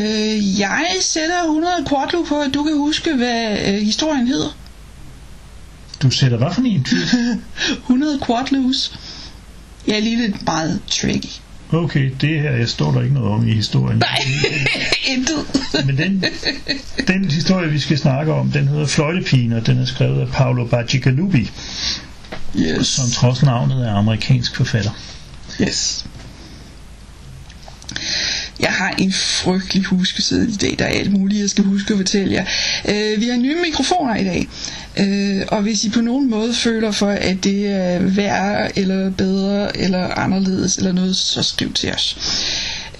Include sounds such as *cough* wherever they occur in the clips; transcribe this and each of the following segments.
Øh, jeg sætter 100 kvartlu på, at du kan huske, hvad øh, historien hedder. Du sætter hvad for en? 100 *laughs* kvartlus. Jeg er lige lidt meget tricky. Okay, det her jeg står der ikke noget om i historien. Nej, *laughs* intet. Men den, den historie, vi skal snakke om, den hedder Fløjtepigen, og den er skrevet af Paolo Bacigalupi, Yes. som trods navnet er amerikansk forfatter. Yes. Jeg har en frygtelig huskeseddel i dag. Der er alt muligt, jeg skal huske at fortælle jer. Øh, vi har nye mikrofoner i dag. Øh, og hvis I på nogen måde føler for, at det er værre, eller bedre, eller anderledes, eller noget, så skriv til os.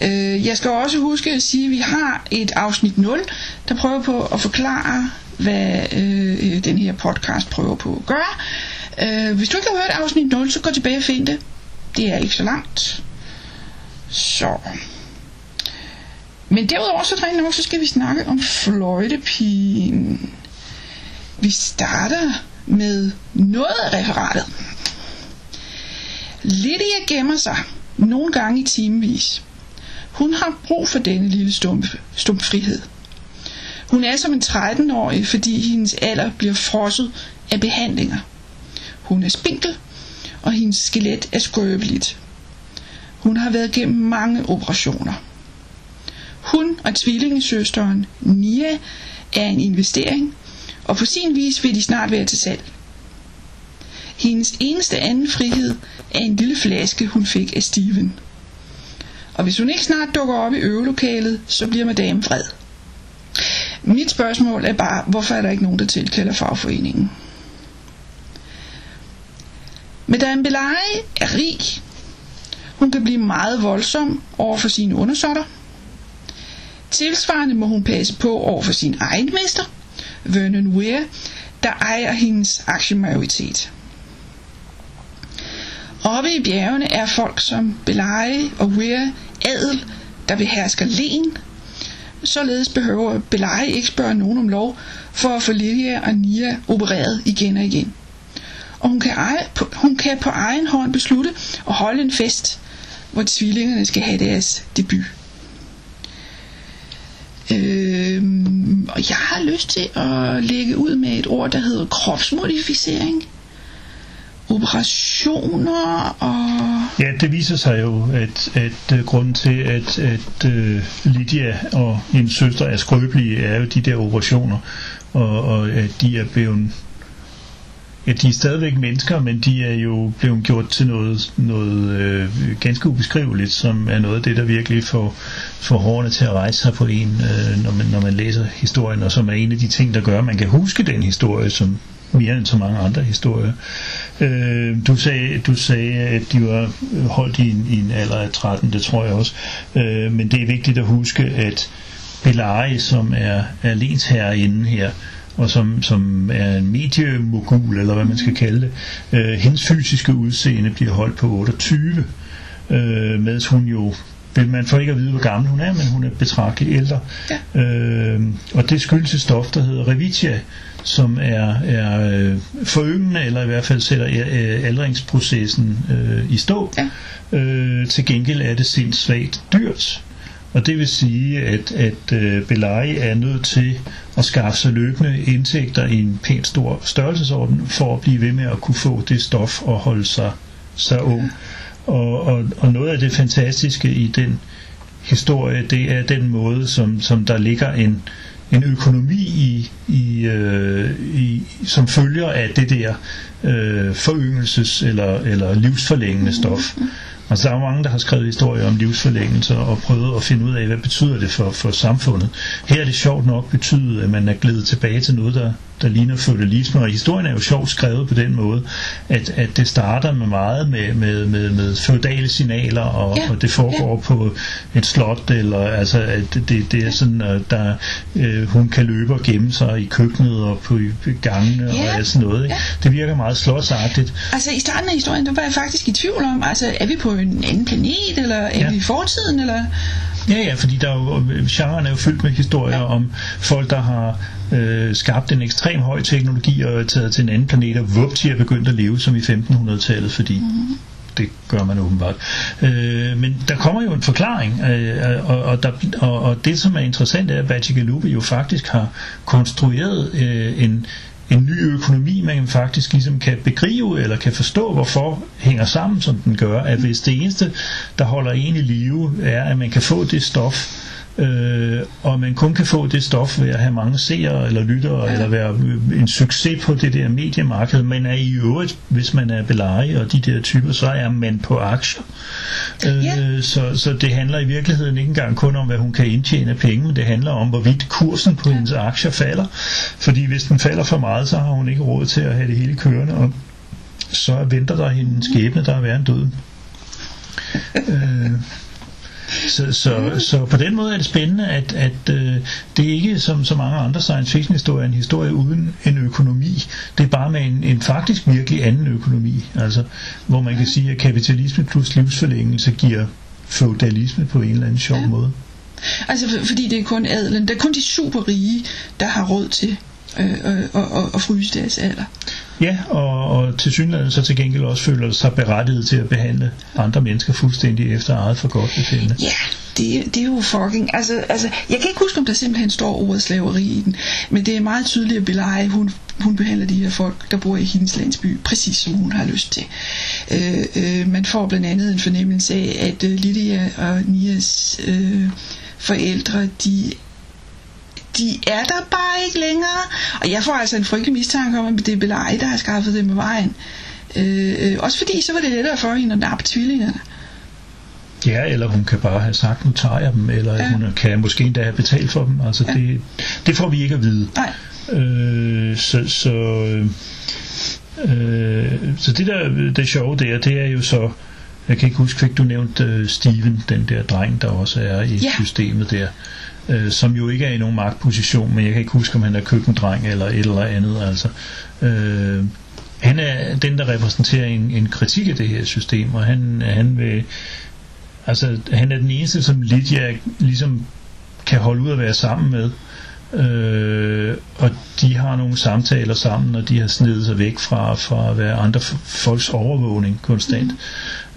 Øh, jeg skal også huske at sige, at vi har et afsnit 0, der prøver på at forklare, hvad øh, den her podcast prøver på at gøre. Øh, hvis du ikke har hørt afsnit 0, så gå tilbage og find det. Det er ikke så langt. Så. Men derudover så rent nok, så skal vi snakke om fløjtepigen. Vi starter med noget af referatet. Lydia gemmer sig nogle gange i timevis. Hun har brug for denne lille stump, stump frihed. Hun er som en 13-årig, fordi hendes alder bliver frosset af behandlinger. Hun er spinkel, og hendes skelet er skrøbeligt. Hun har været gennem mange operationer. Hun og tvillingesøsteren Nia er en investering, og på sin vis vil de snart være til salg. Hendes eneste anden frihed er en lille flaske, hun fik af Steven. Og hvis hun ikke snart dukker op i øvelokalet, så bliver madame vred. Mit spørgsmål er bare, hvorfor er der ikke nogen, der tilkalder fagforeningen? Madame Belay er rig. Hun kan blive meget voldsom over for sine undersåtter. Tilsvarende må hun passe på over for sin egen mester, Vernon Weir, der ejer hendes aktiemajoritet. Oppe i bjergene er folk som Belay og Weir adel, der behersker len. Således behøver Belay ikke spørge nogen om lov for at få Lydia og Nia opereret igen og igen. Og hun kan, eje, hun kan på egen hånd beslutte at holde en fest, hvor tvillingerne skal have deres debut. Øh, og jeg har lyst til at lægge ud med et ord, der hedder kropsmodificering. Operationer og... Ja, det viser sig jo, at, at øh, grunden til, at, at uh, Lydia og hendes søster er skrøbelige, er jo de der operationer, og, og at de er blevet Ja, de er stadigvæk mennesker, men de er jo blevet gjort til noget, noget øh, ganske ubeskriveligt, som er noget af det, der virkelig får, får hårene til at rejse sig på en, øh, når, man, når man læser historien, og som er en af de ting, der gør, at man kan huske den historie, som mere end så mange andre historier. Øh, du, sagde, du sagde, at de var holdt i en, i en alder af 13, det tror jeg også, øh, men det er vigtigt at huske, at Belari, som er, er lensherreinde her, og som, som er en mediemogul, eller hvad man skal kalde det. Øh, hendes fysiske udseende bliver holdt på 28, øh, mens hun jo man får ikke at vide, hvor gammel hun er, men hun er betragteligt ældre. Ja. Øh, og det skyldes et stof, der hedder Revitia, som er, er øh, foryngende, eller i hvert fald sætter øh, aldringsprocessen øh, i stå. Ja. Øh, til gengæld er det sindssvagt dyrt. Og det vil sige, at, at øh, Belay er nødt til at skaffe sig løbende indtægter i en pænt stor størrelsesorden, for at blive ved med at kunne få det stof og holde sig, sig ung. Og, og, og noget af det fantastiske i den historie, det er den måde, som, som der ligger en, en økonomi i, i, øh, i, som følger af det der øh, foryngelses- eller, eller livsforlængende stof. Altså der er mange, der har skrevet historier om livsforlængelse og prøvet at finde ud af, hvad betyder det for, for samfundet. Her er det sjovt nok betydet, at man er glædet tilbage til noget, der, der ligner feudalisme, og historien er jo sjovt skrevet på den måde, at, at det starter med meget med, med, med, med feudale signaler, og, Ja, og det foregår ja. på et slot, eller altså, at det, det er sådan, at der, øh, hun kan løbe og gemme sig i køkkenet og på gangene og Ja, alt sådan noget. Ikke? ja. Det virker meget slotsagtigt. Altså i starten af historien, der var jeg faktisk i tvivl om, altså er vi på en anden planet, eller er Ja. vi i fortiden, eller... Ja, ja, fordi der er jo, genren er jo fyldt med historier ja. om folk, der har øh, skabt en ekstrem høj teknologi og er taget til en anden planet, og vupti er begyndt at leve som i 1500-tallet, fordi mm. det gør man åbenbart. Øh, men der kommer jo en forklaring, øh, og, og, der, og, og det, som er interessant, er, at Bacigalupi jo faktisk har konstrueret øh, en en ny økonomi, man faktisk ligesom kan begribe eller kan forstå, hvorfor hænger sammen, som den gør. At hvis det eneste, der holder en i live, er, at man kan få det stof, øh, og man kun kan få det stof ved at have mange seere eller lyttere, ja. eller være en succes på det der mediemarked, men er i øvrigt, hvis man er Belari og de der typer, så er man på aktier. Øh, Ja. så, så det handler i virkeligheden ikke engang kun om, hvad hun kan indtjene penge, men det handler om, hvorvidt kursen på hendes aktier falder. Fordi hvis den falder for meget, så har hun ikke råd til at have det hele kørende, og så venter der hende en skæbne, der er værre end døden. *laughs* øh, så, så, så på den måde er det spændende, at, at øh, det er ikke som så mange andre science fiction historier en historie uden en økonomi. Det er bare med en, en faktisk virkelig anden økonomi. Altså, hvor man kan sige, at kapitalisme plus livsforlængelse giver feudalisme på en eller anden sjov Ja. måde. Altså for, fordi det er kun adelen, det er kun de super rige, der har råd til øh, at, at, at fryse deres alder. Ja, og, og til synligheden så til gengæld også føler sig berettiget til at behandle andre mennesker fuldstændig efter eget for godt befindende. Ja, det, det er jo fucking... Altså, altså, jeg kan ikke huske, om der simpelthen står ordet slaveri i den, men det er meget tydeligt, at Beleje, hun, hun behandler de her folk, der bor i hendes landsby, præcis som hun har lyst til. Øh, øh, man får blandt andet en fornemmelse af, at øh, Lydia og Nias øh, forældre, de de er der bare ikke længere. Og jeg får altså en frygtelig mistanke om, at det er Belay, der har skaffet dem af vejen. Øh, øh, også fordi, så var det lettere for hende at nappe tvillingerne. Ja, eller hun kan bare have sagt, nu tager jeg dem, eller ja. hun kan måske endda have betalt for dem. Altså Ja. det, det får vi ikke at vide. Nej. Øh, så, så, øh, så det der det sjove der, det er jo så, jeg kan ikke huske, fik du nævnt øh, Steven, den der dreng, der også er i Ja. systemet der, øh, som jo ikke er i nogen magtposition, men jeg kan ikke huske, om han er køkkendreng eller et eller andet. Altså, øh, han er den, der repræsenterer en, en kritik af det her system, og han, han vil altså han er den eneste, som Lydia ligesom kan holde ud at være sammen med. Øh, og de har nogle samtaler sammen, og de har snedet sig væk fra, fra at være andre folks overvågning konstant.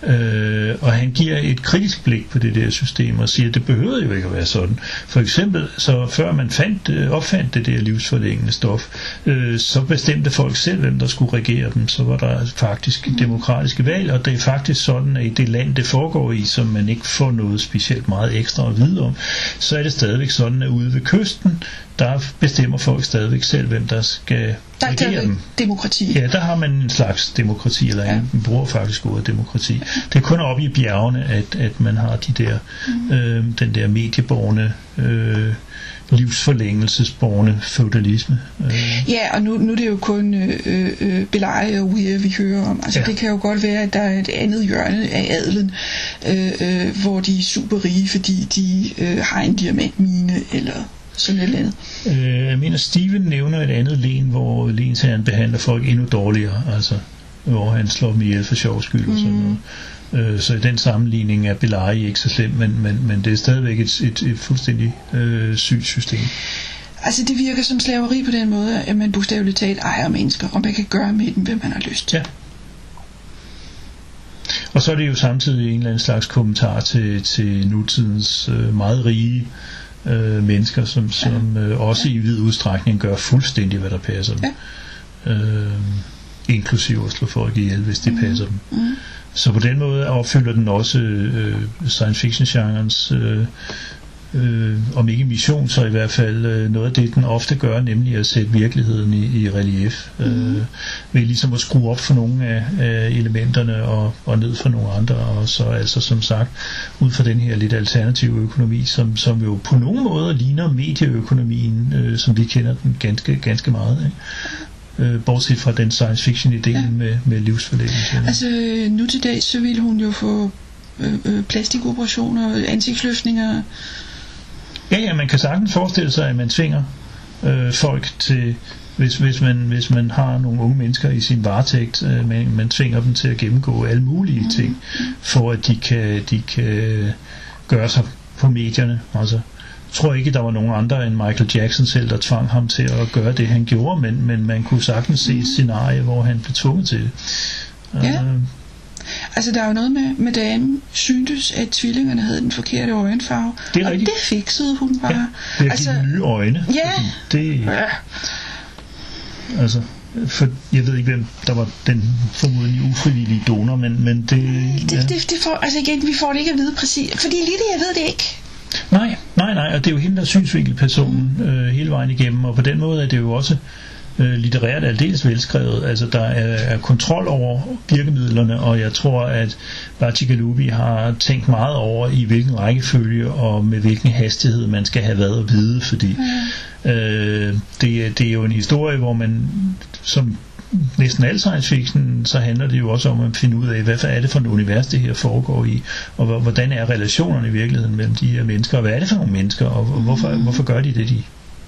Øh, og han giver et kritisk blik på det der system og siger, at det behøvede jo ikke at være sådan. For eksempel, så før man fandt, øh, opfandt det der livsforlængende stof, øh, så bestemte folk selv, hvem der skulle regere dem. Så var der faktisk demokratiske valg, og det er faktisk sådan, at i det land, det foregår i, som man ikke får noget specielt meget ekstra at vide om, så er det stadigvæk sådan, at ude ved kysten, der bestemmer folk stadigvæk selv, hvem der skal Der er regere dem. demokrati. Ja, der har man en slags demokrati, eller Ja. man bruger faktisk ordet demokrati. Det er kun oppe i bjergene, at, at man har de der, mm. øh, den der medieborgerne, øh, livsforlængelsesborgerne feudalisme. Øh, Ja, og nu, nu er det jo kun øh, øh, Belay og Weir, vi hører om. Altså, ja. Ja. det kan jo godt være, at der er et andet hjørne af adelen, øh, øh, hvor de er super rige, fordi de øh, har en diamantmine, eller sådan et eller andet. øh, jeg mener, Steven nævner et andet len, hvor lensherren behandler folk endnu dårligere, altså hvor han slår dem ihjel for sjov skyld og sådan noget. Øh, Så i den sammenligning er Belari ikke så slemt, men, men, men det er stadigvæk et, et, et fuldstændig øh, sygt system. Altså, det virker som slaveri på den måde, at man bogstaveligt talt ejer mennesker, og man kan gøre med dem, hvad man har lyst til. Ja. Og så er det jo samtidig en eller anden slags kommentar til, til nutidens øh, meget rige øh, mennesker, som, som øh, også i vid udstrækning gør fuldstændig, hvad der passer dem. Øh, inklusive at slå folk ihjel, hvis det passer dem. Mm. Så på den måde opfylder den også øh, science fiction genrens øh, øh, om ikke mission, så i hvert fald øh, noget af det, den ofte gør, nemlig at sætte virkeligheden i, i relief. Mm. Øh, ved ligesom at skrue op for nogle af, af elementerne og, og ned for nogle andre, og så altså som sagt, ud fra den her lidt alternative økonomi, som, som jo på nogle måder ligner medieøkonomien, øh, som vi kender den ganske, ganske meget. Ikke? Øh, bortset fra den science fiction idé ja. med, med livsforlængelse. Altså nu til dag, så vil hun jo få øh, øh, plastikoperationer, ansigtsløftninger. Ja, ja, man kan sagtens forestille sig, at man tvinger øh, folk til, hvis, hvis, man, hvis man har nogle unge mennesker i sin varetægt, øh, man, man tvinger dem til at gennemgå alle mulige mm. ting, for at de kan, de kan gøre sig på medierne. Altså, jeg tror ikke, der var nogen andre end Michael Jackson selv, der tvang ham til at gøre det, han gjorde, men, men man kunne sagtens se et scenarie, hvor han blev tvunget til det. Ja. Øh, Altså der er jo noget med, med damen syntes, at tvillingerne havde den forkerte øjenfarve. Det er og rigtigt. det fikset hun bare. Ja, det er altså, nye øjne. Ja. Det, ja. altså, for, jeg ved ikke, hvem der var den formodentlig ufrivillige donor, men, men det... Det, ja. det, det får, altså igen, vi får det ikke at vide præcis. Fordi lige det, jeg ved det ikke. Nej, nej, nej, og det er jo hende, der er synsvinkelpersonen øh, hele vejen igennem, og på den måde er det jo også øh, litterært aldeles velskrevet. Altså, der er, er kontrol over virkemidlerne, og jeg tror, at Bachi Galubi har tænkt meget over, i hvilken rækkefølge og med hvilken hastighed man skal have været at vide, fordi øh, det, er- det er jo en historie, hvor man som næsten al science fiction, så handler det jo også om at finde ud af, hvad er det for et univers, det her foregår i, og hvor- hvordan er relationerne i virkeligheden mellem de her mennesker, og hvad er det for nogle mennesker, og hvorfor, hvorfor gør de det, de,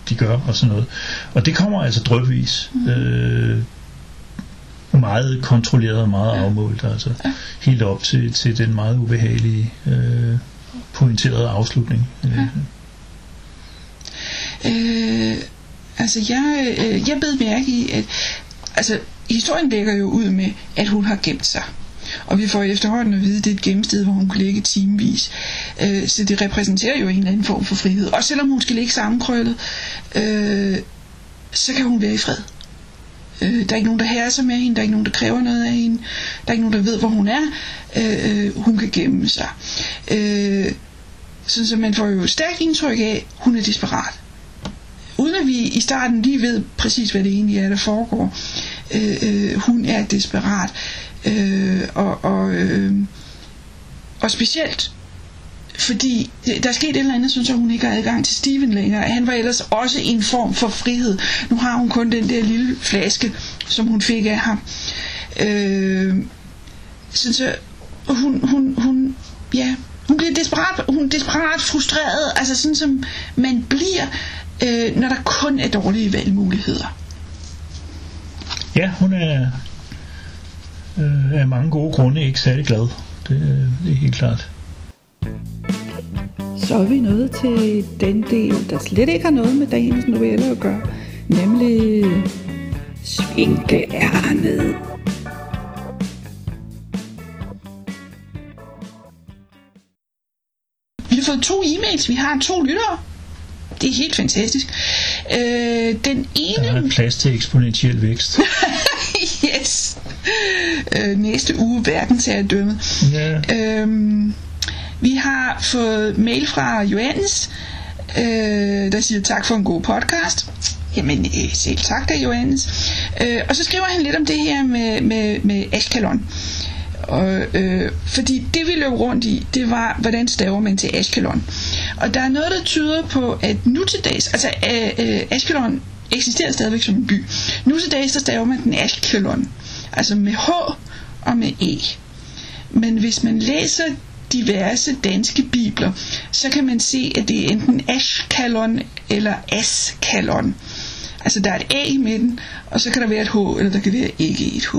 de gør, og sådan noget. Og det kommer altså drøbvis. Øh, meget kontrolleret og meget afmålt, altså helt op til, til den meget ubehagelige øh, pointerede afslutning. Øh, Øh, altså jeg, øh, jeg bed mærke i, at altså, historien lægger jo ud med, at hun har gemt sig. Og vi får efterhånden at vide, at det er et gemmested, hvor hun kan ligge timevis. Øh, så det repræsenterer jo en eller anden form for frihed. Og selvom hun skal ligge sammenkrøllet, øh, så kan hun være i fred. Øh, der er ikke nogen, der herrer sig med hende, der er ikke nogen, der kræver noget af hende, der er ikke nogen, der ved, hvor hun er. Øh, øh hun kan gemme sig. Øh, sådan så man får jo stærkt indtryk af, at hun er desperat uden at vi i starten lige ved præcis, hvad det egentlig er, der foregår. Øh, øh, hun er desperat. Øh, og, og, øh, og specielt fordi der er sket et eller andet, synes jeg, hun ikke har adgang til Steven længere. Han var ellers også en form for frihed. Nu har hun kun den der lille flaske, som hun fik af ham. Øh, synes jeg, hun, hun, hun, ja, hun bliver desperat, hun er desperat frustreret, altså sådan som man bliver, øh, når der kun er dårlige valgmuligheder. ja, hun er øh, af mange gode grunde ikke særlig glad. Det, øh, det er helt klart. Så er vi nået til den del, der slet ikke har noget med dagens novelle at gøre, nemlig Svinkeærnet. Vi har fået to e-mails, vi har to lyttere. Det er helt fantastisk. Øh, den Der er ene... plads til eksponentiel vækst. *laughs* Øh, næste uge verdensherredømmet. Ja, Øhm, vi har fået mail fra Johannes, øh, der siger tak for en god podcast. Jamen, øh, selv tak da, Johannes. Øh, og så skriver han lidt om det her med, med, med Ashkelon. Og, øh, fordi det vi løb rundt i, det var, hvordan staver man til Ashkelon. Og der er noget, der tyder på, at nu til dags, altså øh, øh, Ashkelon eksisterer stadigvæk som en by. Nu til dags, der staver man den Ashkelon. Altså med H og med E. Men hvis man læser diverse danske bibler, så kan man se, at det er enten Ashkalon eller Askalon. Altså der er et A i midten, og så kan der være et H, eller der kan være ikke et H.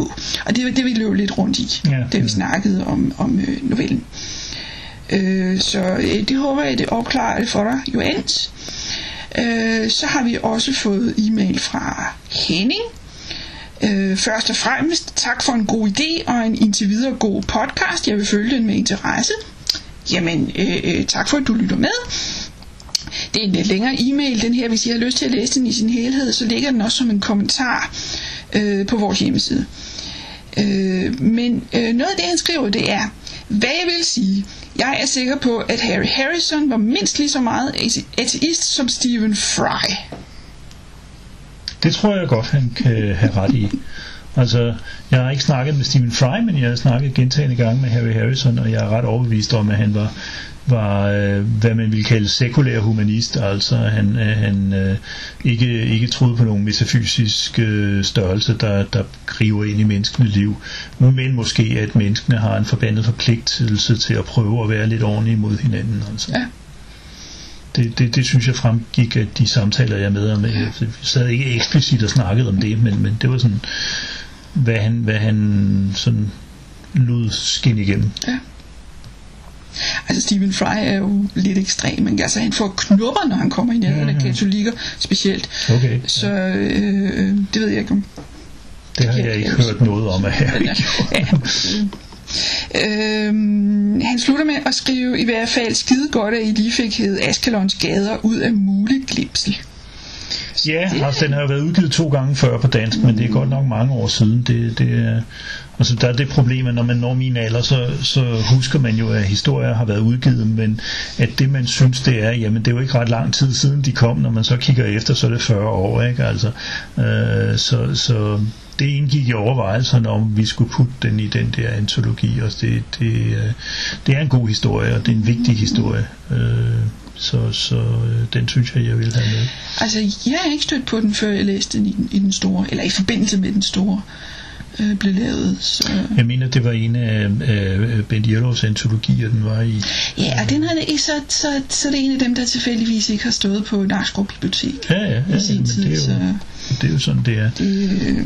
Og det var det, vi løb lidt rundt i, Ja, da vi snakkede om, om øh, novellen. Øh, så øh, det håber jeg, det opklarer det for dig, Johannes. Øh, så har vi også fået e-mail fra Henning. Øh, først og fremmest tak for en god idé og en indtil videre god podcast. Jeg vil følge den med interesse. Jamen, øh, øh, tak for at du lytter med. Det er en lidt længere e-mail, den her. Hvis I har lyst til at læse den i sin helhed, så ligger den også som en kommentar øh, på vores hjemmeside. Øh, men øh, noget af det, han skriver, det er, hvad jeg vil sige, Jeg er sikker på, at Harry Harrison var mindst lige så meget ateist som Stephen Fry. Det tror jeg godt, han kan have ret i. Altså, jeg har ikke snakket med Stephen Fry, men jeg har snakket gentagende gange med Harry Harrison, og jeg er ret overbevist om, at han var, var øh, hvad man ville kalde sekulær humanist, altså han, øh, han øh, ikke, ikke troede på nogen metafysisk øh, størrelse, der, der griber ind i menneskene liv, men måske at menneskene har en forbandet forpligtelse til at prøve at være lidt ordentlige mod hinanden. Altså. Ja. Det, det, det synes jeg fremgik af de samtaler, jeg med ham. Jeg sad ikke eksplicit og snakkede om det, men, men det var sådan, hvad han, hvad han sådan lod skinne igennem. Ja. Altså Stephen Fry er jo lidt ekstrem, men altså han får knupper, når han kommer i nærheden Mhm. af katolikker, specielt. Okay. Så øh, det ved jeg ikke om. Det har jeg jeg ikke hørt noget om af Harry. Ja. Øhm, han slutter med at skrive i hvert fald skide godt, at I lige fik hed Askelons gader ud af mulig glimsel. Ja, altså, den har jo været udgivet to gange før på dansk, men det er godt nok mange år siden. Det, det er, altså, der er det problem, at når man når min alder, så, så husker man jo, at historier har været udgivet, men at det man synes, det er, jamen det er jo ikke ret lang tid siden de kom, når man så kigger efter, så er det 40 år, ikke? Altså, øh, så, så det indgik i overvejelserne om, vi skulle putte den i den der antologi, og det, det, øh, det er en god historie, og det er en vigtig historie. Øh, så, så øh, den synes jeg, jeg vil have med. Altså, jeg har ikke stødt på den, før jeg læste den i, den- i den store, eller i forbindelse med den store øh, blev lavet. Så. Jeg mener, det var en af, af Bent Jellovs antologier, den var i. Ja, og den har ikke, så, så, så er det en af dem, der tilfældigvis ikke har stået på Nakskov Bibliotek. Ja, ja, ja sin men tid, det er, så- jo, det er jo sådan, det er. Øh,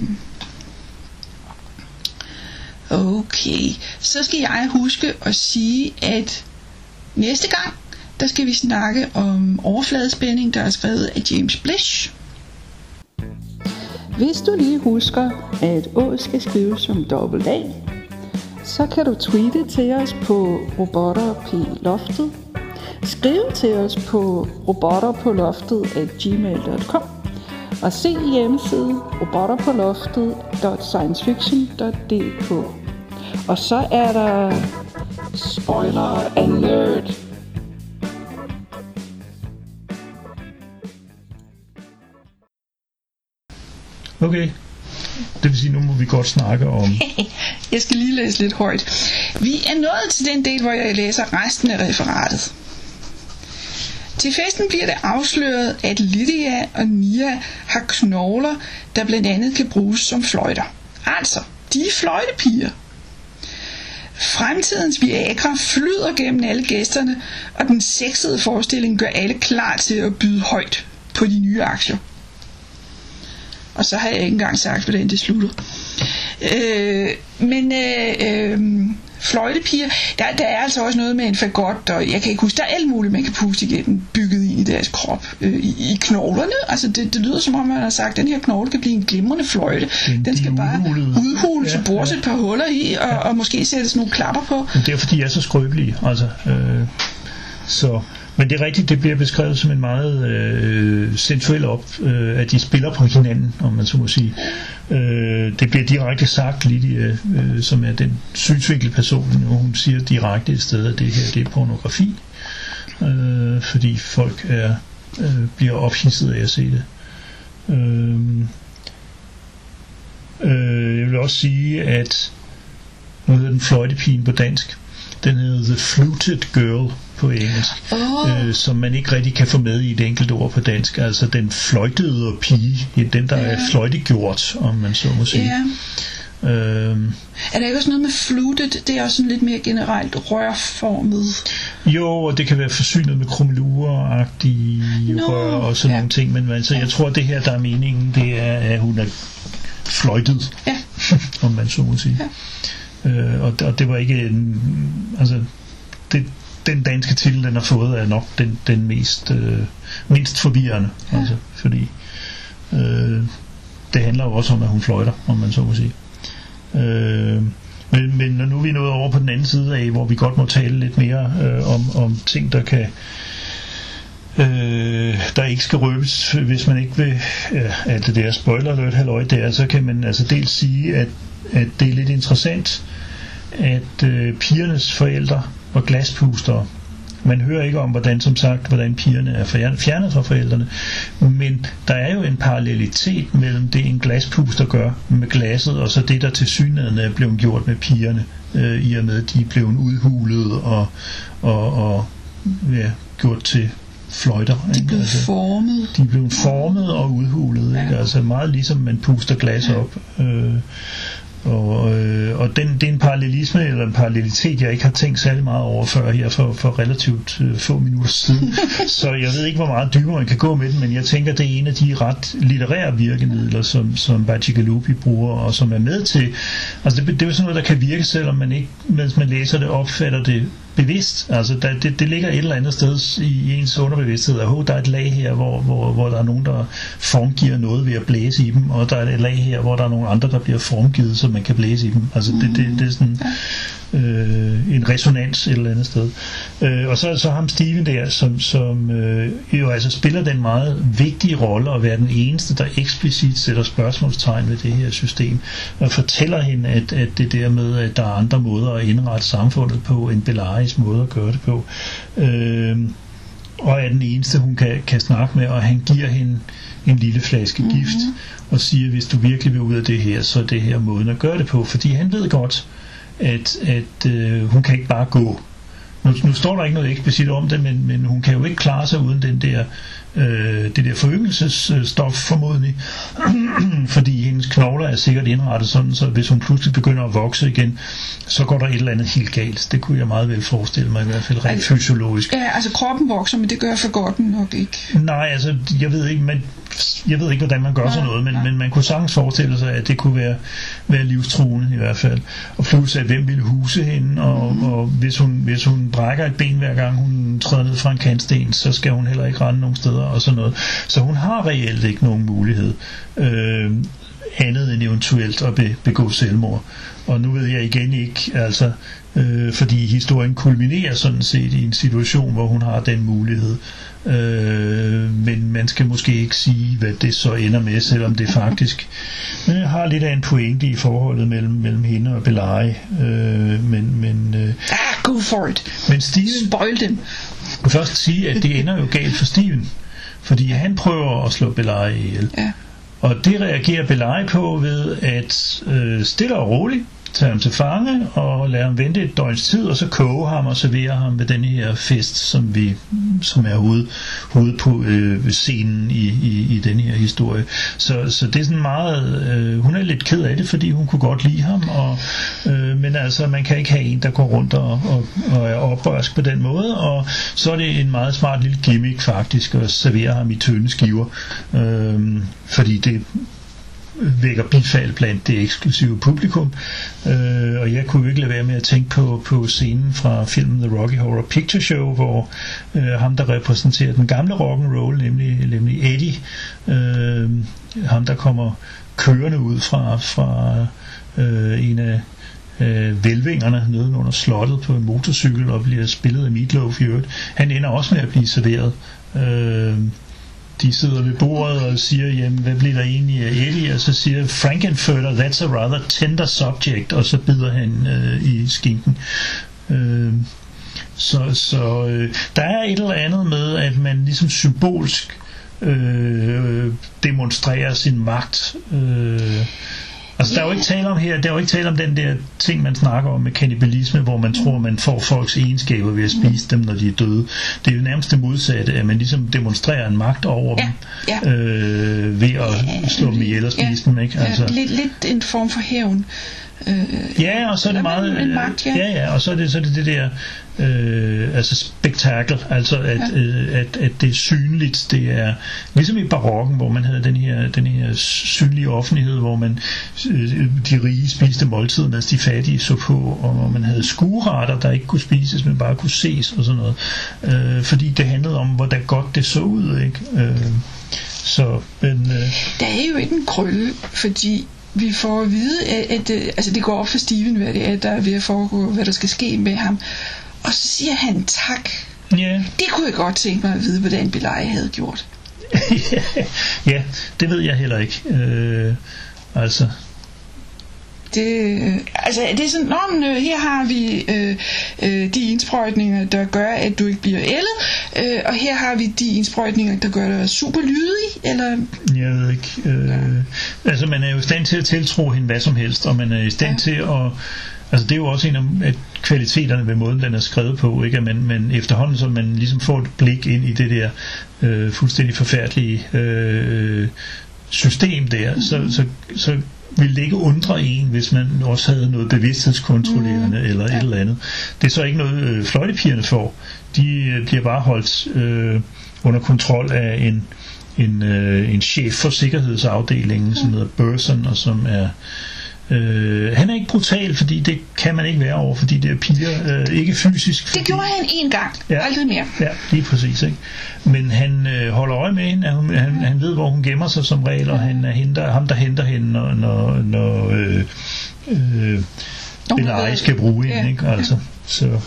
Okay, så skal jeg huske at sige, at næste gang, der skal vi snakke om overfladespænding, der er skrevet af James Blish. Hvis du lige husker, at Å skal skrives som dobbelt A, så kan du tweete til os på robotter på loftet. Skriv til os på robotterpåloftet@gmail.com og se hjemmesiden robotterpåloftet.sciencefiction.dk. Og så er der spoiler alert. Okay. Det vil sige, nu må vi godt snakke om... *laughs* Jeg skal lige læse lidt højt. Vi er nået til den del, hvor jeg læser resten af referatet. Til festen bliver det afsløret, at Lydia og Nia har knogler, der blandt andet kan bruges som fløjter. Altså, de er fløjtepiger. Fremtidens Viagra flyder gennem alle gæsterne, og den sexede forestilling gør alle klar til at byde højt på de nye aktier. Og så har jeg ikke engang sagt, hvordan det slutter. Øh, men øh, øh, fløjtepiger, der, der er altså også noget med en fagot, og jeg kan ikke huske, der er alt muligt, man kan puste igennem, bygget i deres krop, øh, i, i knoglerne. Altså det, det lyder som om, man har sagt, at den her knogle kan blive en glimrende fløjte. Den- Den skal bare udhules Ja, og bores ja. et par huller i, og, og måske sættes nogle klapper på. Men det er fordi, jeg er så skrøbelig. Altså, øh, så, men det er rigtigt, det bliver beskrevet som en meget øh, sensuel op, øh, at de spiller på hinanden, om man så må sige. Øh, det bliver direkte sagt, Lydia, øh, som er den synsvinkel person, og hun siger direkte et sted, at det her det er pornografi, øh, fordi folk er øh, bliver ophidset af at se det. Øh, øh, jeg vil også sige, at nu hedder den fløjtepigen på dansk. Den hedder The Fluted Girl på engelsk, Åh. øh, som man ikke rigtig kan få med i et enkelt ord på dansk. Altså den fløjtede pige, den der er fløjtegjort, om man så må sige. Ja. Øhm, Er der ikke også noget med fluted? Det er også sådan lidt mere generelt rørformet. Jo, og det kan være forsynet med krummelurer-agtige rør og sådan ja. nogle ting, men altså, jeg tror, at det her, der er meningen, det er, at hun er fløjtet, Ja. *laughs* om man så må sige. Øh, og, og det var ikke en, altså, det, den danske titel, den har fået, er nok den, den mest, øh, mindst forvirrende, altså, fordi øh, det handler jo også om, at hun fløjter, om man så må sige. Øh, men, men når nu er vi nået over på den anden side af, hvor vi godt må tale lidt mere øh, om, om ting, der kan øh, der ikke skal røbes, hvis man ikke vil ja, alt det der spoiler alert halløj der, så kan man altså dels sige, at, at det er lidt interessant, at øh, pigernes forældre var glaspustere. Man hører ikke om, hvordan som sagt, hvordan pigerne er fjernet fra forældrene, men der er jo en parallelitet mellem det, en glaspuster gør med glasset, og så det, der til synligheden er blevet gjort med pigerne, øh, i og med, at de er blevet udhulet og, og, og ja, gjort til fløjter. De blev altså, formet. De blev formet og udhulet. Ja. Ikke? Altså meget ligesom man puster glas op. Øh, og, øh, og den, det er en parallelisme eller en parallelitet, jeg ikke har tænkt særlig meget over før her for, for relativt øh, få minutter siden. *laughs* så jeg ved ikke, hvor meget dybere man kan gå med den, men jeg tænker, det er en af de ret litterære virkemidler, som, som Bacigalupi bruger, og som er med til, altså det, det er jo sådan noget, der kan virke, selvom man ikke, mens man læser det, opfatter det bevidst. Altså der, det, det ligger et eller andet sted i, i ens underbevidsthed, at oh, der er et lag her, hvor, hvor, hvor der er nogen, der formgiver noget ved at blæse i dem, og der er et lag her, hvor der er nogle andre, der bliver formgivet, så man kan blæse i dem. Altså det, det, det er sådan øh, en resonans et eller andet sted. Øh, og så, så ham Steven der, som, som øh, jo altså spiller den meget vigtige rolle at være den eneste, der eksplicit sætter spørgsmålstegn ved det her system, og fortæller hende, at, at det der med, at der er andre måder at indrette samfundet på, en Belaris måde at gøre det på. Øh, og er den eneste, hun kan, kan snakke med, og han giver hende en lille flaske mm-hmm. gift, og siger, hvis du virkelig vil ud af det her, så er det her måden at gøre det på, fordi han ved godt, at, at øh, hun kan ikke bare gå. Nu, nu står der ikke noget eksplicit om det, men, men hun kan jo ikke klare sig uden den der øh, det der foryngelsesstof formodentlig, *clears throat* fordi hendes knogler er sikkert indrettet sådan, så hvis hun pludselig begynder at vokse igen, så går der et eller andet helt galt. Det kunne jeg meget vel forestille mig, i hvert fald rent altså, fysiologisk. Ja, altså kroppen vokser, men det gør for godt nok ikke. Nej, altså jeg ved ikke, men jeg ved ikke, hvordan man gør ja, sådan noget, men, men man kunne sagtens forestille sig, at det kunne være, være livstruende i hvert fald. Og plus, at hvem ville huse hende, og, mm. og hvis, hun, hvis hun brækker et ben hver gang hun træder ned fra en kantsten, så skal hun heller ikke rende nogen steder og sådan noget. Så hun har reelt ikke nogen mulighed. Øh, andet end eventuelt at be, begå selvmord. Og nu ved jeg igen ikke, altså, øh, fordi historien kulminerer sådan set i en situation, hvor hun har den mulighed. Øh, men man skal måske ikke sige, hvad det så ender med, selvom det faktisk øh, har lidt af en pointe i forholdet mellem, mellem hende og Belari. Øh, men, men, øh, ah, go for it. Men Steven, Spoil dem. Jeg vil først sige, at det ender jo galt for Steven. Fordi han prøver at slå Belari ihjel. Ja. Og det reagerer Belari på ved at øh, stille og roligt tage ham til fange og lade ham vente et døgns tid, og så koge ham og servere ham ved den her fest, som vi som er hoved, hoved på øh, scenen i, i, i den her historie. Så, så det er sådan meget, øh, hun er lidt ked af det, fordi hun kunne godt lide ham, og, øh, men altså man kan ikke have en, der går rundt og, og, og er oprørsk på den måde, og så er det en meget smart lille gimmick faktisk at servere ham i tynde skiver, øh, fordi det vækker bifald blandt det eksklusive publikum. Øh, og jeg kunne ikke lade være med at tænke på, på scenen fra filmen The Rocky Horror Picture Show, hvor øh, ham, der repræsenterer den gamle rock'n'roll, nemlig, nemlig Eddie, øh, ham, der kommer kørende ud fra, fra øh, en af øh, velvingerne nede under slottet på en motorcykel og bliver spillet af Meatloaf i øvrigt. Han ender også med at blive serveret øh, de sidder ved bordet og siger, jamen, hvad bliver der egentlig af Eddie? Og så siger Frankenfurter, that's a rather tender subject, og så bider han øh, i skinken. Øh, så så øh, der er et eller andet med, at man ligesom symbolsk øh, øh demonstrerer sin magt. Øh, Altså, der er jo ikke tale om her, der er jo ikke tale om den der ting, man snakker om med kannibalisme, hvor man tror, man får folks egenskaber ved at spise dem, når de er døde. Det er jo nærmest det modsatte, at man ligesom demonstrerer en magt over ja, dem, ja. Øh, ved at slå dem ihjel og spise ja, dem, ikke? Altså, ja, lidt, lidt en form for hævn. Øh, ja, og så er det meget... En magt, ja. ja, ja, og så er det, så er det det der øh, altså spektakel, altså at, ja. øh, at, at det er synligt, det er ligesom i barokken, hvor man havde den her, den her synlige offentlighed, hvor man øh, de rige spiste måltid, mens de fattige så på, og hvor man havde skuretter, der ikke kunne spises, men bare kunne ses og sådan noget, øh, fordi det handlede om, hvordan godt det så ud, ikke? Øh, så, men, øh, der er jo ikke en krølle, fordi vi får at vide, at, at, at altså det går op for Steven, hvad det er, der er ved at foregå, hvad der skal ske med ham. Og så siger han tak. Yeah. Det kunne jeg godt tænke mig at vide, hvordan Belej havde gjort. *laughs* ja, det ved jeg heller ikke. Øh, altså, Det, øh, altså, det er sådan, Nå, men, øh, her har vi øh, øh, de indsprøjtninger, der gør, at du ikke bliver ældet, øh, og her har vi de indsprøjtninger, der gør dig super lydig, eller... Jeg ved ikke. Øh, ja. Altså, man er jo i stand til at tiltro hende hvad som helst, og man er i stand ja. til at... Altså, det er jo også en af kvaliteterne ved måden, den er skrevet på, ikke? At man, man efterhånden, så man ligesom får et blik ind i det der øh, fuldstændig forfærdelige øh, system der, mm. så, så, så ville det ikke undre en, hvis man også havde noget bevidsthedskontrollerende mm. eller ja. et eller andet. Det er så ikke noget, øh, fløjtepigerne får. De øh, bliver bare holdt øh, under kontrol af en, en, øh, en chef for sikkerhedsafdelingen, mm. som hedder Burson, og som er Øh, han er ikke brutal, fordi det kan man ikke være over, fordi det er piger, øh, ikke fysisk. Fordi, det gjorde han en gang, ja, aldrig mere. Ja, lige præcis. Ikke? Men han øh, holder øje med hende, han, han, han ved, hvor hun gemmer sig som regel, og han er hende, der, ham, der henter hende, når, når, når øh, øh, Belej skal bruge hende. Ja. Ikke? Altså, så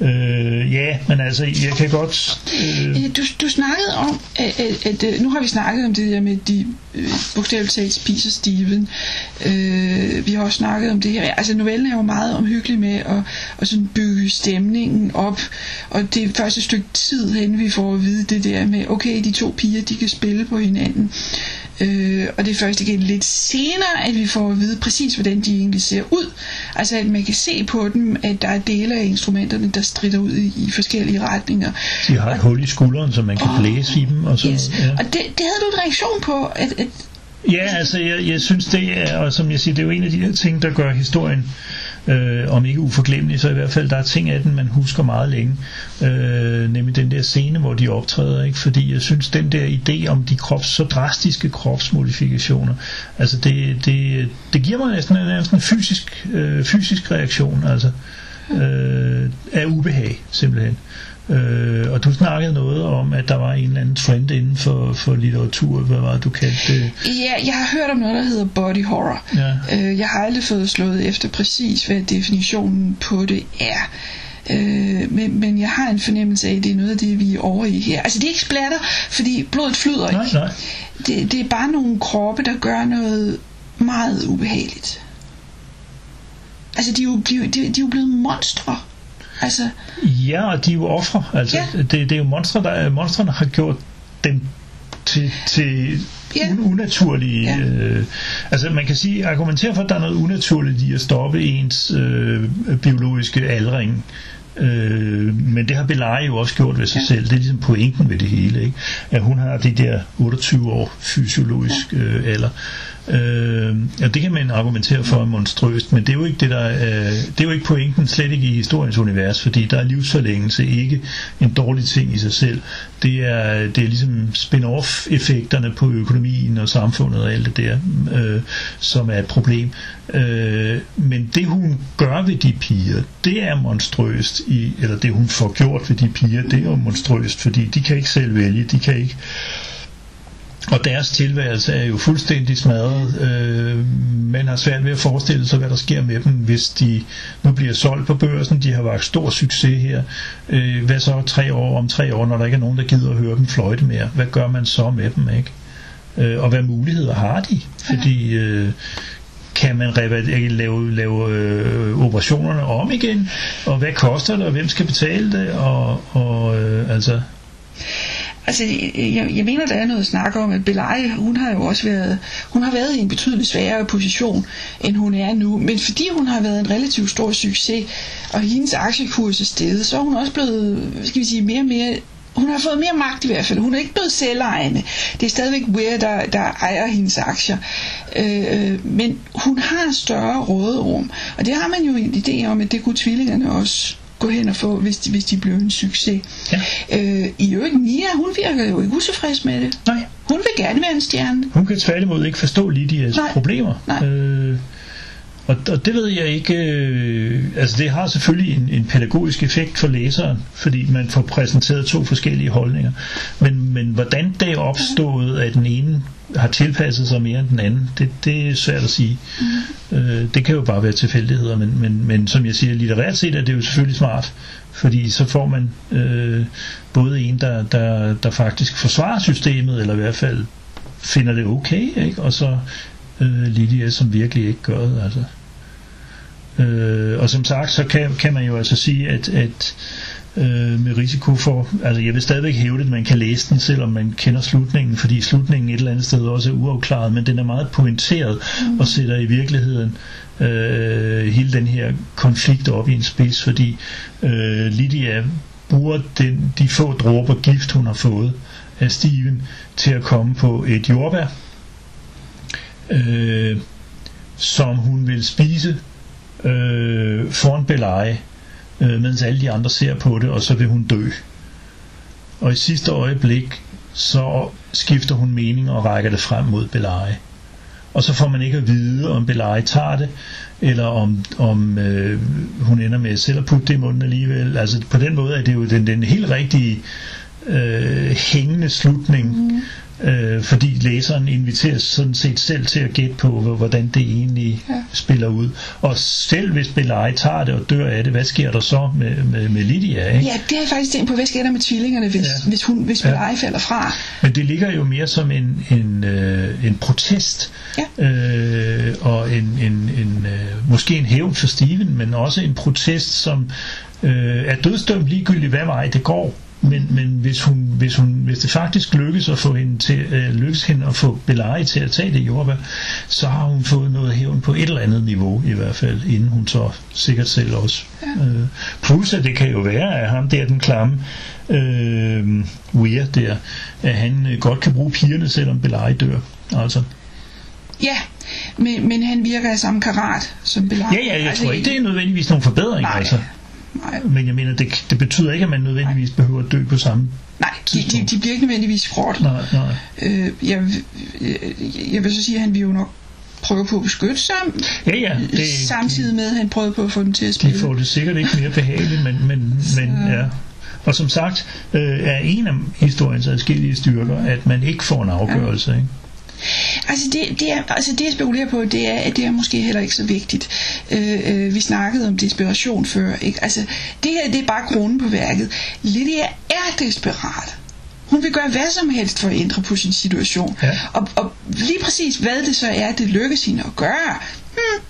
Øh, ja, men altså, jeg kan godt... Øh... Du, du snakkede om, at, at, at øh, nu har vi snakket om det der med, de øh, bogstaveligt talt spiser Steven. Øh, vi har også snakket om det her. Altså, novellen er jo meget omhyggelig med at, at sådan bygge stemningen op, og det er først et stykke tid hen, vi får at vide det der med, okay, de to piger, de kan spille på hinanden. Øh, og det er først igen lidt senere, at vi får at vide præcis, hvordan de egentlig ser ud. Altså at man kan se på dem, at der er dele af instrumenterne, der strider ud i, i forskellige retninger. De har et og, hul i skulderen, så man kan blæse i dem. Og, så, yes. ja. og det, det havde du en reaktion på, at, at Ja, altså jeg, jeg synes det er, og som jeg siger, det er jo en af de her ting, der gør historien øh, om ikke uforglemmelig, så i hvert fald der er ting af den, man husker meget længe. Øh, nemlig den der scene, hvor de optræder, ikke? fordi jeg synes, den der idé om de krops, så drastiske kropsmodifikationer, altså det, det, det giver mig næsten en, en fysisk, øh, fysisk reaktion, altså øh, af ubehag, simpelthen. Øh, og du snakkede noget om, at der var en eller anden trend inden for, for litteratur. Hvad var det, du kaldte det? Ja, jeg har hørt om noget, der hedder body horror. Ja. Øh, jeg har aldrig fået slået efter præcis, hvad definitionen på det er. Øh, men, men jeg har en fornemmelse af, at det er noget af det, vi er over i her. Altså det er ikke splatter, fordi blodet flyder nej, ikke. Nej. Det, det er bare nogle kroppe, der gør noget meget ubehageligt. Altså de er jo, de, de, de er jo blevet monstre. Altså... Ja, og de er jo ofre. Altså, ja. det, det er jo monstre, der, monstrene har gjort dem til, til ja. un- unaturlige... Ja. Øh, altså man kan sige, argumentere for, at der er noget unaturligt i at stoppe ens øh, biologiske aldring. Øh, men det har Belay jo også gjort ved sig ja. selv. Det er ligesom pointen ved det hele. Ikke? At hun har de der 28 år fysiologisk ja. øh, alder. Øh, ja, det kan man argumentere for monstrøst, men det er jo ikke det der, øh, det er jo ikke pointen, slet ikke i historiens univers, fordi der er livsforlængelse ikke en dårlig ting i sig selv. Det er, det er ligesom spin-off effekterne på økonomien og samfundet og alt det der, øh, som er et problem. Øh, men det hun gør ved de piger, det er monstrøst, i, eller det hun får gjort ved de piger, det er jo monstrøst, fordi de kan ikke selv vælge, de kan ikke og deres tilværelse er jo fuldstændig smadret. Øh, man har svært ved at forestille sig, hvad der sker med dem, hvis de nu bliver solgt på børsen. De har været stor succes her. Øh, hvad så tre år om tre år, når der ikke er nogen, der gider at høre dem fløjte mere? Hvad gør man så med dem, ikke? Øh, og hvad muligheder har de? Fordi øh, kan man lave, lave øh, operationerne om igen? Og hvad koster det, og hvem skal betale det? Og, og øh, altså altså, jeg, jeg mener, der er noget at snakke om, at Belay, hun har jo også været, hun har været i en betydelig sværere position, end hun er nu. Men fordi hun har været en relativt stor succes, og hendes aktiekurs er steget, så er hun også blevet, skal vi sige, mere og mere hun har fået mere magt i hvert fald. Hun er ikke blevet selvejende. Det er stadigvæk Weir, der, der ejer hendes aktier. Øh, men hun har større råderum. Og det har man jo en idé om, at det kunne tvillingerne også gå hen og få, hvis de, hvis de bliver en succes. Ja. Øh, I øvrigt, Mia, hun virker jo ikke utilfreds med det. Nej. Hun vil gerne være en stjerne. Hun kan tværtimod ikke forstå Lidias Nej. problemer. Nej. Øh, og, og det ved jeg ikke, øh, altså det har selvfølgelig en, en pædagogisk effekt for læseren, fordi man får præsenteret to forskellige holdninger. Men, men hvordan det er opstået, at den ene har tilpasset sig mere end den anden, det, det er svært at sige. Mm. Øh, det kan jo bare være tilfældigheder, men, men, men som jeg siger, litterært set er det jo selvfølgelig smart, fordi så får man øh, både en, der, der, der faktisk forsvarer systemet, eller i hvert fald finder det okay, ikke? og så øh, Lydia, som virkelig ikke gør det. Altså. Øh, og som sagt, så kan, kan man jo altså sige, at, at øh, med risiko for, altså jeg vil stadigvæk hæve det, at man kan læse den, selvom man kender slutningen, fordi slutningen et eller andet sted også er uafklaret, men den er meget pointeret mm. og sætter i virkeligheden øh, hele den her konflikt op i en spids, fordi øh, Lydia bruger den, de få dråber gift, hun har fået af Steven, til at komme på et jordbær, øh, som hun vil spise øh, foran Beleje, øh, mens alle de andre ser på det, og så vil hun dø. Og i sidste øjeblik, så skifter hun mening og rækker det frem mod Beleje. Og så får man ikke at vide, om Beleje tager det, eller om, om øh, hun ender med selv at putte det i munden alligevel. Altså på den måde er det jo den, den helt rigtige øh, hængende slutning, mm øh, fordi læseren inviteres sådan set selv til at gætte på, hvordan det egentlig ja. spiller ud. Og selv hvis Belej tager det og dør af det, hvad sker der så med, med, med Lydia? Ikke? Ja, det er faktisk tænkt på, hvad sker der med tvillingerne, hvis, ja. hvis, hun, hvis Belej ja. falder fra? Men det ligger jo mere som en, en, øh, en protest, ja. øh, og en, en, en øh, måske en hævn for Steven, men også en protest, som øh, er dødsdømt ligegyldigt, hvad vej det går men, men hvis, hun, hvis, hun, hvis det faktisk lykkes at få hende til, øh, lykkes hende at få Belari til at tage det jordbær, så har hun fået noget hævn på et eller andet niveau i hvert fald, inden hun så sikkert selv også. Ja. Øh, plus at det kan jo være, at ham der den klamme øh, Weir der, at han øh, godt kan bruge pigerne, selvom Belari dør. Altså. Ja, men, men han virker af samme karat som Belari. Ja, ja, jeg altså, tror ikke, det er nødvendigvis nogle forbedringer. Nej. Altså. Nej. Men jeg mener, det, det betyder ikke, at man nødvendigvis Nej. behøver at dø på samme Nej, de, de, de bliver ikke nødvendigvis fråt. Nej, nej. Øh, jeg, jeg, jeg vil så sige, at han vil jo nok prøve på at beskytte sig, ja, ja, det, samtidig med, at han prøver på at få dem til at spille. De får det sikkert ikke mere behageligt, men, men, men ja. Og som sagt, øh, er en af historiens adskillige styrker, at man ikke får en afgørelse. Ja. Ikke? Altså det, det, er, altså det jeg spekulerer på, det er, at det er måske heller ikke så vigtigt. Øh, øh, vi snakkede om desperation før. Ikke? Altså, det her det er bare kronen på værket. Lydia er desperat. Hun vil gøre hvad som helst for at ændre på sin situation. Ja. Og, og lige præcis hvad det så er, det lykkes hende at gøre, hmm,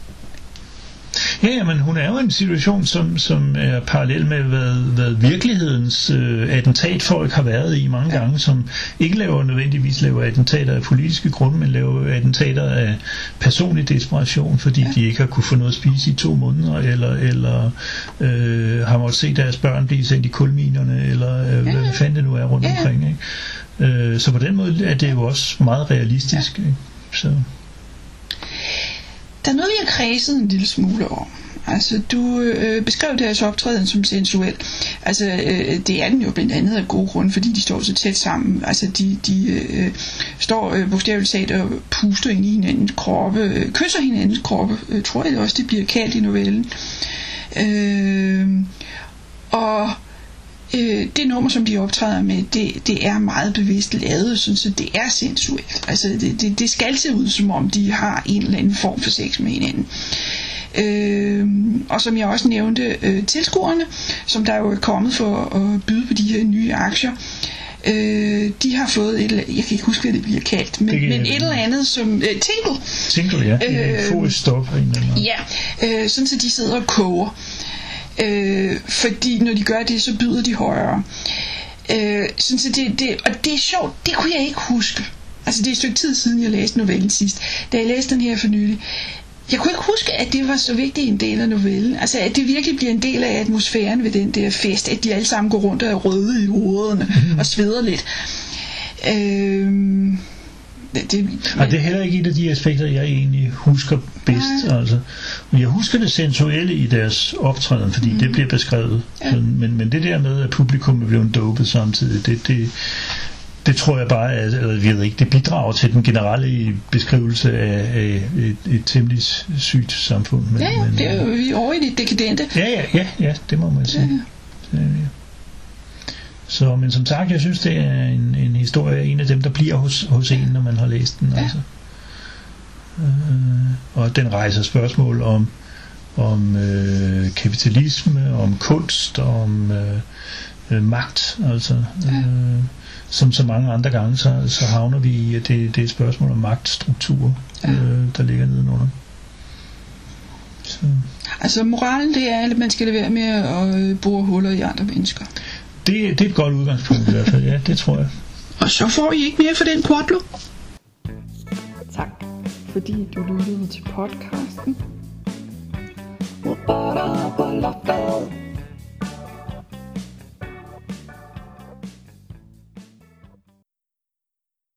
Ja, men hun er jo i en situation, som, som er parallel med, hvad, hvad virkelighedens øh, attentatfolk har været i mange gange, som ikke laver nødvendigvis laver attentater af politiske grunde, men laver attentater af personlig desperation, fordi ja. de ikke har kunne få noget at spise i to måneder, eller, eller øh, har måttet se deres børn blive sendt i kulminerne, eller øh, ja. hvad fanden det nu er rundt ja. omkring. Ikke? Øh, så på den måde er det jo også meget realistisk. Ja. Ikke? Så. Der er noget, vi har kredset en lille smule om. Altså, du øh, beskrev deres optræden som sensuel. Altså, øh, det er den jo blandt andet af gode grunde, fordi de står så tæt sammen. Altså, de, de øh, står øh, bogstaveligt talt og puster ind i hinandens kroppe, øh, kysser hinandens kroppe, øh, tror jeg også, det bliver kaldt i novellen. Øh, og øh, det nummer, som de optræder med, det, det er meget bevidst lavet, sådan, så det er sensuelt. Altså, det, det, det skal se ud, som om de har en eller anden form for sex med hinanden. Øh, og som jeg også nævnte, øh, tilskuerne, som der jo er kommet for at byde på de her nye aktier, øh, de har fået et, jeg kan ikke huske, hvad det bliver kaldt, men, det, men et eller andet som øh, tingle. Tingle, ja. Øh, Få stop. Ja, øh, sådan så de sidder og koger. Øh, fordi når de gør det, så byder de højere. Øh, sådan så det, det, og det er sjovt, det kunne jeg ikke huske. Altså det er et stykke tid siden, jeg læste novellen sidst. Da jeg læste den her for nylig, jeg kunne ikke huske, at det var så vigtig en del af novellen. Altså, at det virkelig bliver en del af atmosfæren ved den der fest. At de alle sammen går rundt og er røde i hovederne mm. og sveder lidt. Øh, det, det, men... det er heller ikke et af de aspekter, jeg egentlig husker bedst. Nej. Altså. Jeg husker det sensuelle i deres optræden, fordi mm. det bliver beskrevet. Ja. Men, men det der med, at publikum er blevet dopet samtidig, det, det, det tror jeg bare, at, eller jeg ved ikke, det bidrager til den generelle beskrivelse af, af et, et temmelig sygt samfund. Men, ja, men, det er jo vi over i det dekadente. Ja, ja, ja, ja, det må man sige. Ja. Ja, ja. Så, men som sagt, jeg synes, det er en, en historie, en af dem, der bliver hos, hos en, når man har læst den. Ja. Altså. Øh, og den rejser spørgsmål om, om øh, kapitalisme, om kunst, om øh, øh, magt. Altså, øh, som så mange andre gange, så, så havner vi i, at det, det er et spørgsmål om magtstruktur, ja. øh, der ligger nedenunder. Så. Altså moralen det er, at man skal lade være med at øh, bore huller i andre mennesker. Det, det er et godt udgangspunkt i hvert fald, ja, det tror jeg. Og så får I ikke mere for den kvartlo. Tak, fordi du lyttede til podcasten. Loftet.